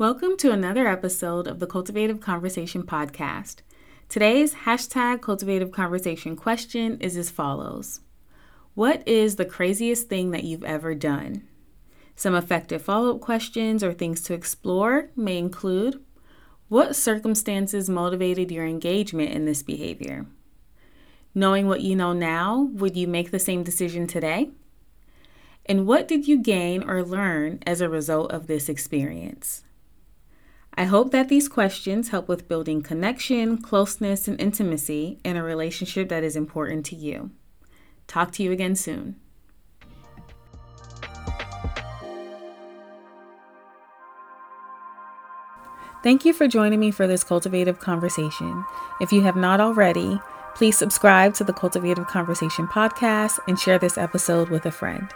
Welcome to another episode of the Cultivative Conversation podcast. Today's hashtag Cultivative Conversation question is as follows What is the craziest thing that you've ever done? Some effective follow up questions or things to explore may include What circumstances motivated your engagement in this behavior? Knowing what you know now, would you make the same decision today? And what did you gain or learn as a result of this experience? I hope that these questions help with building connection, closeness, and intimacy in a relationship that is important to you. Talk to you again soon. Thank you for joining me for this cultivative conversation. If you have not already, please subscribe to the Cultivative Conversation podcast and share this episode with a friend.